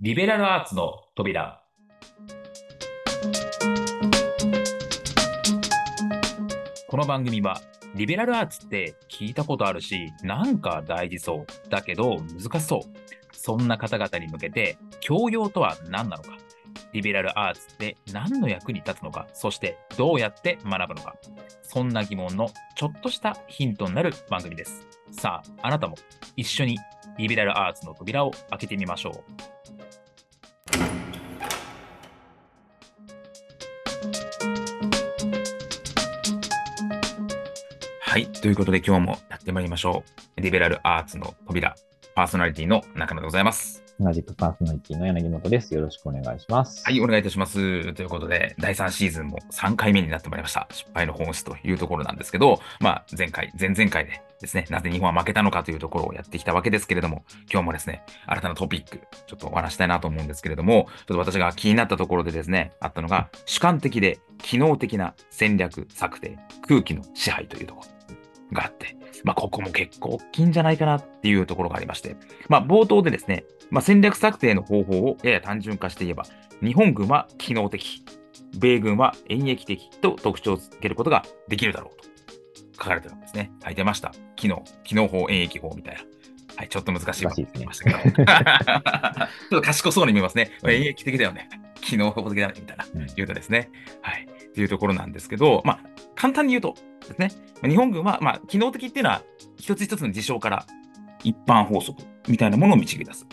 リベラルアーツの扉。この番組は、リベラルアーツって聞いたことあるし、なんか大事そう。だけど難しそう。そんな方々に向けて、教養とは何なのか。リベラルアーツって何の役に立つのか。そしてどうやって学ぶのか。そんな疑問のちょっとしたヒントになる番組です。さあ、あなたも一緒にリベラルアーツの扉を開けてみましょう。ということで今日もやってまいりましょう。リベラルアーツの扉、パーソナリティの中野でございます。同じくパーソナリティの柳本です。よろしくお願いします。はい、お願いいたします。ということで、第3シーズンも3回目になってまいりました。失敗の本質というところなんですけど、まあ、前回、前々回でですね、なぜ日本は負けたのかというところをやってきたわけですけれども、今日もですね、新たなトピック、ちょっとお話したいなと思うんですけれども、ちょっと私が気になったところでですね、あったのが、主観的で機能的な戦略策定、空気の支配というところ。があって、まあ、ここも結構大きいんじゃないかなっていうところがありまして、まあ、冒頭でですね、まあ、戦略策定の方法をやや単純化して言えば、日本軍は機能的、米軍は演疫的と特徴をつけることができるだろうと書かれてるんですね。書いてました。機能、機能法、演疫法みたいな。はい、ちょっと難しいわ難しいですねましたけど。ちょっと賢そうに見えますね。うん演疫的だよね。機能法的だよね。みたいな。うん言うとですね。はい。っていうところなんですけど、まあ、簡単に言うとですね、日本軍は、まあ、機能的っていうのは、一つ一つの事象から一般法則みたいなものを導き出す。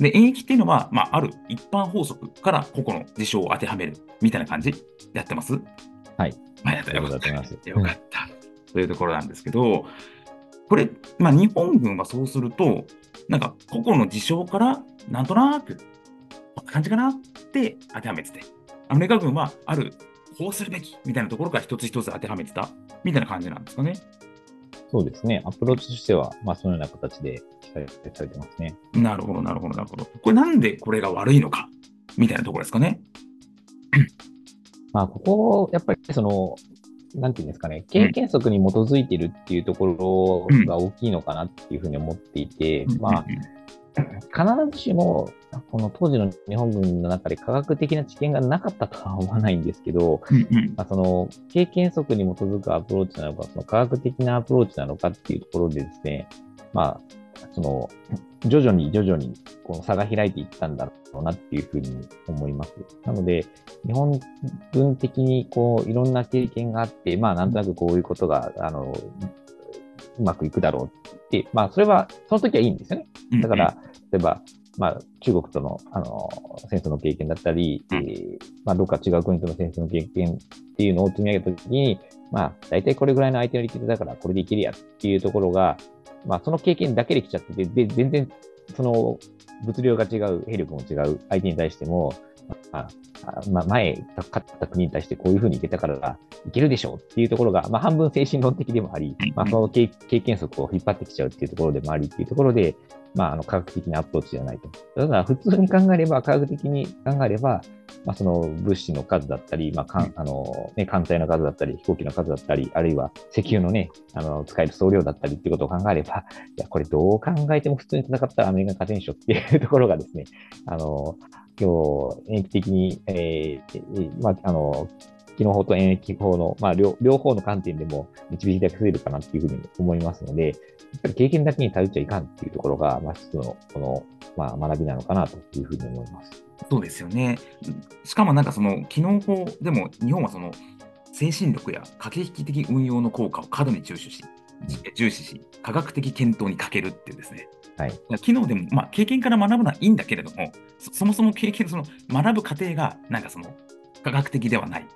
で、演疫っていうのは、まあ、ある一般法則から個々の事象を当てはめるみたいな感じやってますはい。まあ、やったらよかった。よかった。というところなんですけど、これ、まあ、日本軍はそうすると、なんか個々の事象から、なんとなく、こんな感じかなって当てはめてて、アメリカ軍はある、こうするべきみたいなところから一つ一つ当てはめてた？みたいな感じなんですかね。そうですね。アプローチとしては、まあ、そのような形で記載されてますね。なるほど、なるほど、なるほど。これなんでこれが悪いのか？みたいなところですかね。まあ、ここ、やっぱりその、なんていうんですかね、経験則に基づいているっていうところが大きいのかなっていうふうに思っていて、まあ、必ずしも、この当時の日本軍の中で科学的な知見がなかったとは思わないんですけど、うんうんまあ、その経験則に基づくアプローチなのか、その科学的なアプローチなのかっていうところでですね、まあ、その、徐々に徐々にこの差が開いていったんだろうなっていうふうに思います。なので、日本軍的にこう、いろんな経験があって、まあ、なんとなくこういうことが、あの、うまくいくだろうって、まあ、それは、その時はいいんですよね。うんだから、例えば、まあ、中国との、あの、戦争の経験だったり、うんえーまあ、どっか違う国との戦争の経験っていうのを積み上げたときに、まあ、大体これぐらいの相手の力だから、これでいけるやっていうところが、まあ、その経験だけで来ちゃってて、で、全然、その、物量が違う、兵力も違う相手に対しても、まあ、あまあ、前、勝った国に対してこういうふうにいけたから、いけるでしょうっていうところが、まあ、半分精神論的でもあり、まあ、その経経験則を引っ張ってきちゃうっていうところでもありっていうところで、まあ、あの科学的なアプローチじゃないと。ただ、普通に考えれば、科学的に考えれば、まあ、その物資の数だったり、まあかんあのね、艦隊の数だったり、飛行機の数だったり、あるいは石油のね、あの使える総量だったりっていうことを考えれば、いや、これどう考えても普通に戦ったらアメリカ勝てんしょっていうところがですね、あの、今日、演疫的に、えーまあ、あの、機能法と演疫法の、まあ両、両方の観点でも導き出せるかなっていうふうに思いますので、やっぱり経験だけに頼っちゃいかんっていうところが、まあ、一つの、この、まあ、学びなのかなというふうに思います。そうですよね。しかもなんかその機能法でも日本はその精神力や駆け引き的運用の効果を過度に重視し、重視し、科学的検討に欠けるっていうですね。はい。機能でも、まあ、経験から学ぶのはいいんだけれども、そそもそも経験、その学ぶ過程がなんかその科学的ではない、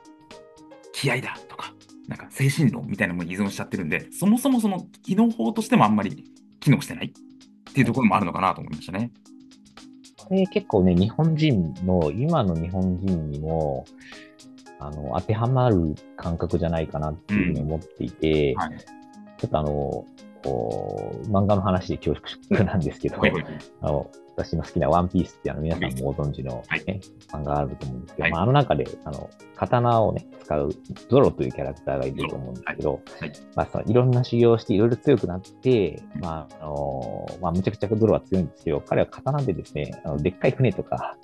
気合だとか、なんか精神論みたいなものに依存しちゃってるんで、そもそもその機能法としてもあんまり機能してないっていうところもあるのかなと思いましたね。これ結構ね、日本人の、今の日本人にも、あの、当てはまる感覚じゃないかなっていうふうに思っていて、はい。ちょっとあの、漫画の話で恐縮なんですけど、あの私の好きなワンピースってあの皆さんもご存知の、ねはい漫画があると思うんですけど、はい。まあ、あの中であの刀をね、使うゾロというキャラクターがいると思うんですけど、はい。まあ、そのいろんな修行をしていろいろ強くなって、まああのまあ、むちゃくちゃゾロは強いんですけど、彼は刀でですね、あのでっかい船とか、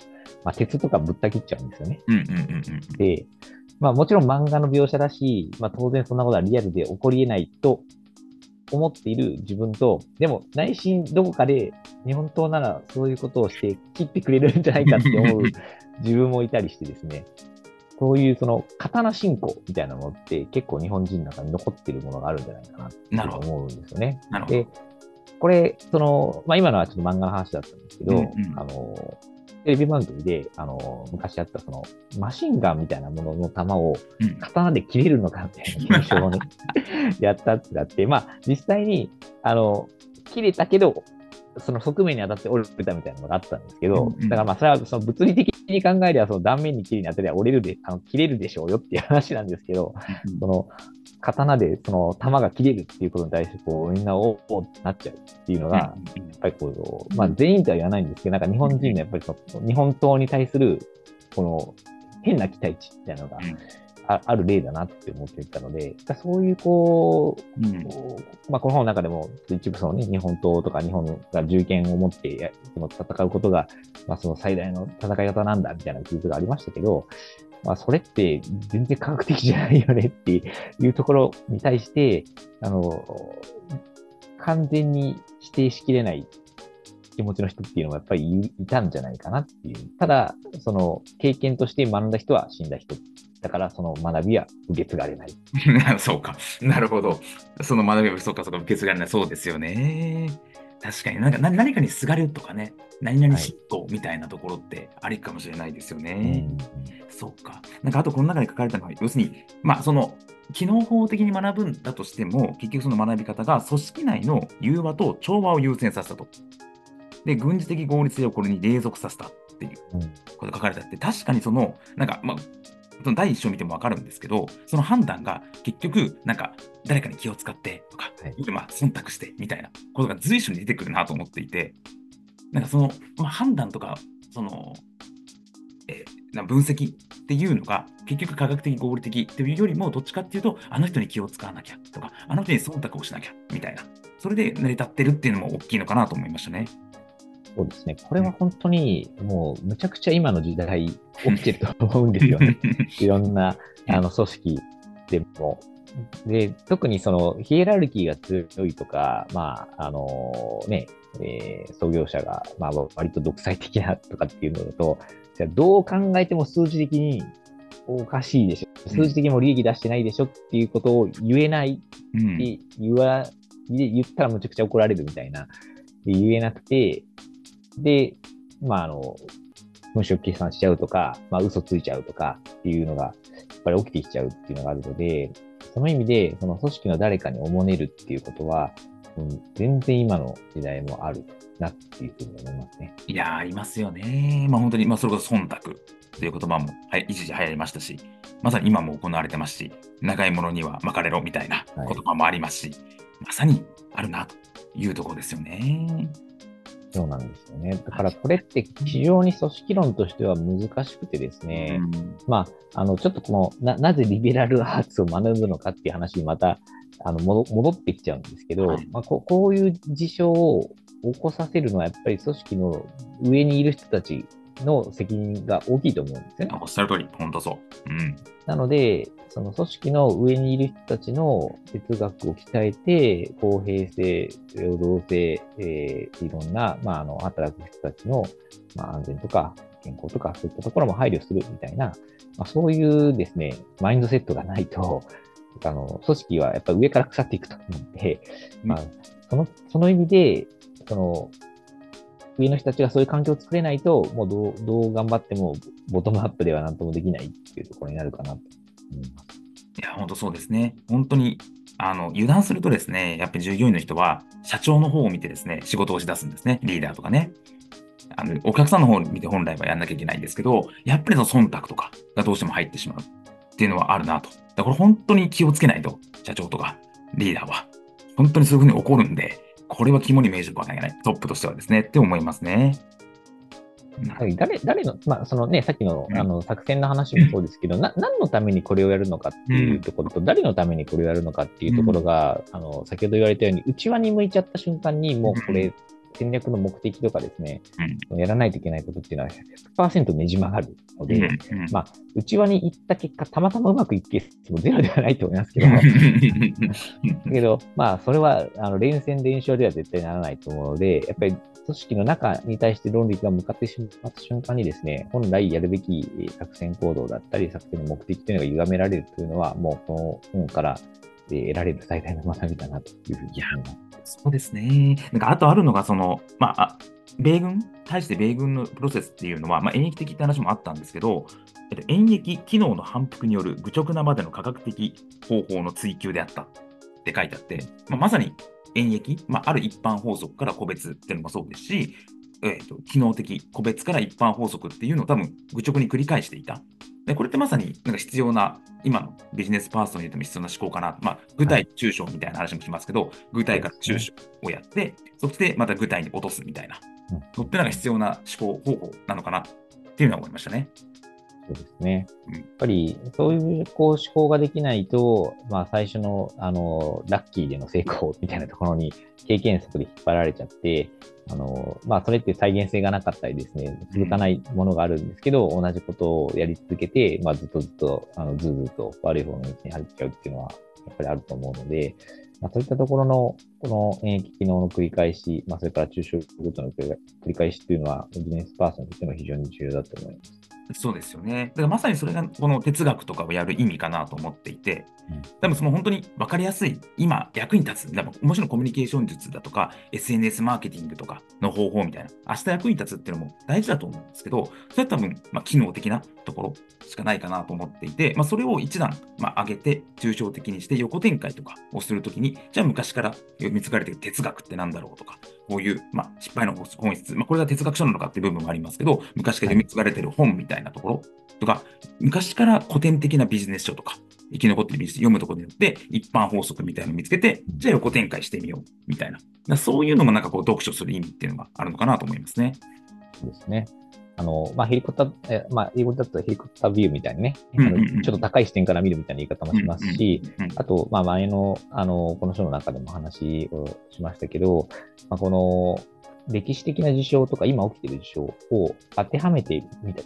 まあ、鉄とかぶった切っちゃうんですよね。うんうんうんうん。で、まあもちろん漫画の描写だし、まあ当然そんなことはリアルで起こり得ないと思っている自分と、でも内心どこかで日本刀ならそういうことをして切ってくれるんじゃないかって思う 自分もいたりしてですね、そういうその刀信仰みたいなものって結構日本人の中に残っているものがあるんじゃないかなって。思うんですよね。で。、これ、その、まあ、今のはちょっと漫画の話だったんですけど、うんうんあの、テレビ番組で、あの、昔あったその、マシンガンみたいなものの弾をうん。刀で切れるのかみたいな現象をね、やったってなって、まあ、実際に、あの、切れたけど、その側面に当たって折れたみたいなのがあったんですけど、だからまあ、それはその物理的に考えれば、その断面に切りに当たりゃ折れるで、あの切れるでしょうよっていう話なんですけど、その刀でその弾が切れるっていうことに対してこうみんなおおってなっちゃうっていうのが、やっぱりこう、まあ全員とは言わないんですけど、なんか日本人のやっぱりその日本刀に対するこの変な期待値みたいなのがうん。あある例だなって思っていたので、そういうこう、うまあ、この本の中でも一部そのね、日本刀とか日本が銃剣を持ってやその戦うことが、まあ、その最大の戦い方なんだみたいな記述がありましたけど、まあ、それって全然科学的じゃないよねっていうところに対して、あの、完全に否定しきれない気持ちの人っていうのがやっぱりいいたんじゃないかなっていう。ただ、その経験として学んだ人は死んだ人。だからその学びは受け継がれない。そうか。なるほど。その学びは、そうか、そうか、受け継がれない。そうですよね。確かになんか何何かにすがるとかね、何々嫉妬みたいなところってありかもしれないですよね。そうか。なんかあとこの中に書かれたのは、要するに、まあその、機能法的に学ぶんだとしても、結局その学び方が組織内の融和と調和を優先させたと。で、軍事的合理性をこれに隷属させたっていううんことが書かれてあって、確かにその、なんか、まあ、その第一章見ても分かるんですけど、その判断が結局、なんか、誰かに気を使ってとか、はいまあ、忖度してみたいなことが随所に出てくるなと思っていて、なんかその、まあ、判断とか、その、えーな分析っていうのが、結局科学的合理的っていうよりも、どっちかっていうと、あの人に気を使わなきゃとか、あの人に忖度をしなきゃみたいな、それで成り立ってるっていうのも大きいのかなと思いましたね。そうですね。これは本当にもうむちゃくちゃ今の時代起きてると思うんですよね。いろんなあの組織でも。で、特にそのヒエラルキーが強いとか、まあ、あのね、えー創業者が、まあ、割と独裁的なとかっていうのだと、じゃあどう考えても数字的におかしいでしょ。数字的にも利益出してないでしょっていうことを言えないうんで言わ、言言ったらむちゃくちゃ怒られるみたいな。で言えなくて、で、まあ、あの、文章計算しちゃうとか、まあ、嘘ついちゃうとかっていうのが、やっぱり起きてきちゃうっていうのがあるので、その意味で、その組織の誰かにおもねるっていうことは、うん、全然今の時代もあるなっていうふうに思いますね。いやー、ありますよね。まあ本当に、まあそれこそ忖度という言葉も、はい、一時流行りましたし、まさに今も行われてますし、長いものには巻かれろみたいなはい言葉もありますし、まさにあるなというところですよね。そうなんですよね。だからこれって非常に組織論としては難しくてですね、うんまあ、あの、ちょっとこの、な、なぜリベラルアーツを学ぶのかっていう話にまた、あの、戻戻ってきちゃうんですけど、はいまあこ、こういう事象を起こさせるのは、やっぱり組織の上にいる人たちの責任が大きいと思うんですね。おっしゃる通り、本当そう。うん。なので、その組織の上にいる人たちの哲学を鍛えて、公平性、労働性、えーいろんな、まあ、あの、働く人たちの、まあ、安全とか健康とか、そういったところも配慮するみたいな、まあ、そういうですね、マインドセットがないと、あの、組織はやっぱり上から腐っていくと思って、まあ、その、その意味で、その、上の人たちがそういう環境を作れないと、もうどう、どう頑張っても、ボトムアップでは何ともできないっていうところになるかなと。思い。や、本当そうですね。本当に、あの、油断するとですね、やっぱり従業員の人は、社長の方を見てですね、仕事をしだすんですね。リーダーとかね。あの、お客さんの方を見て本来はやんなきゃいけないんですけど、やっぱりその忖度とかがどうしても入ってしまうっていうのはあるなと。だからこれ本当に気をつけないと、社長とかリーダーは。本当にそういうふうに起こるんで、これは肝に銘じておかなきゃいけない。トップとしてはですね、って思いますね。はい、誰、誰の、まあ、そのね、さっきの、あの、作戦の話もそうですけど、な、何のためにこれをやるのかっていうところと、誰のためにこれをやるのかっていうところが、あの、先ほど言われたように、内輪に向いちゃった瞬間に、もうこれ、戦略の目的とかですね、やらないといけないことっていうのは100%ねじ曲がるので、まあ、内輪に行った結果、たまたまうまくいくケースもゼロではないと思いますけど、だ けど、まあ、それは、あの、連戦連勝では絶対ならないと思うので、やっぱり組織の中に対して論理が向かってしまった瞬間にですね、本来やるべき作戦行動だったり、作戦の目的というのが歪められるというのは、もうこの本から得られる最大の学びだなというふうに思います。そうですね。なんかあとあるのが、その、まあ、米軍、対して米軍のプロセスっていうのは、まあ、演疫的って話もあったんですけど、えっと、演疫機能の反復による愚直なまでの科学的方法の追求であったって書いてあって、まあ、まさに演疫、まあ、ある一般法則から個別っていうのもそうですし、えーと、機能的、個別から一般法則っていうのを多分愚直に繰り返していた。でこれってまさになんか必要な、今のビジネスパーソンにとっても必要な思考かな。まあ、具体、抽象みたいな話もしますけど、具体から抽象をやって、そしてまた具体に落とすみたいな。そってのが必要な思考方法なのかなっていうのは思いましたね。そうですね。やっぱり、そういうこう思考ができないと、まあ、最初の、あの、ラッキーでの成功みたいなところに経験則で引っ張られちゃって、あの、まあ、それって再現性がなかったりですね、続かないものがあるんですけど、同じことをやり続けて、まあ、ずっとずっと、あの、ずずっと悪い方の道に入っちゃうっていうのは、やっぱりあると思うので、まあ、そういったところの、この免疫機能の繰り返し、まあ、それから中小ごとの繰り返しというのは、ビジネスパーソンとしても非常に重要だと思います。そうですよね。だからまさにそれがこの哲学とかをやる意味かなと思っていて、うん、でもその本当に分かりやすい、今役に立つ、でももちろんコミュニケーション術だとか、SNS マーケティングとかの方法みたいな、明日役に立つっていうのも大事だと思うんですけど、それは多分、まあ、機能的なところしかないかなと思っていて、まあ、それを一段、まあ、上げて、抽象的にして横展開とかをするときに、じゃあ昔から読み継がれている哲学って何だろうとか、こういう、まあ、失敗の本質、まあ、これが哲学書なのかっていう部分もありますけど、昔から読み継がれている本みたいなところとか、昔から古典的なビジネス書とか、生き残ってるビジネス読むところによって、一般法則みたいなのを見つけて、じゃあ横展開してみようみたいな。そういうのもなんかこう読書する意味っていうのがあるのかなと思いますね。ですね。あの、まあ、ヘリコプター、えまあ、英語だとヘリコプタービューみたいにね、あのちょっと高い視点から見るみたいな言い方もしますし、あと、まあ、前の、あの、この書の中でも話をしましたけど、まあ、この、歴史的な事象とか今起きている事象を当てはめて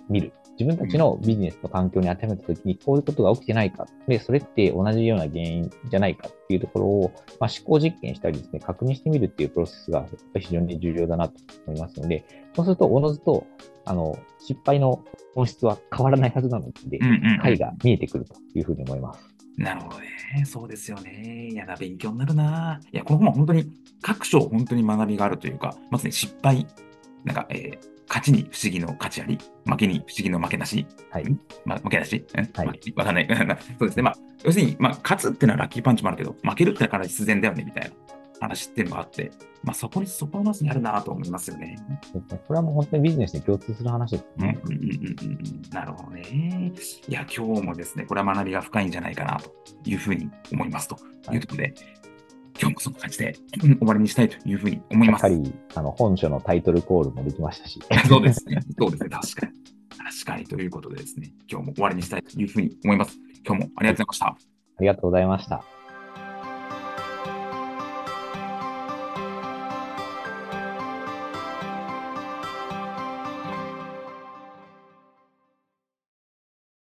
みる。自分たちのビジネスの環境に当てはめたときに、こういうことが起きてないか。で、それって同じような原因じゃないかっていうところを、まあ、思考実験したりですね、確認してみるっていうプロセスが非常に重要だなと思いますので、そうすると、おのずと、あの、失敗の本質は変わらないはずなので、解が見えてくるというふうに思います。なるほどね。そうですよね。いやだ、勉強になるな。いや、この本は本当に各章本当に学びがあるというか、まずね、失敗、なんか、えー、勝ちに不思議の勝ちあり、負けに不思議の負けなし。はい。まあ、負けなし、はい、わかんない。そうですね。まあ、要するに、まあ、勝つっていうのはラッキーパンチもあるけど、負けるってのは必然だよね、みたいな話っていうのがあって、まあ、そこに、そこのまずにあるなと思いますよね。これはもう本当にビジネスに共通する話ですね。うんうんうんうん。なるほどね。いや、今日もですね、これは学びが深いんじゃないかなというふうに思いますということで、はい今日もそんな感じで終わりにしたいというふうに思います。やはり、あの、本書のタイトルコールもできましたし。そうですね。そうですね。確かに。確かにということでですね、今日も終わりにしたいというふうに思います。今日もありがとうございました。ありがとうございました。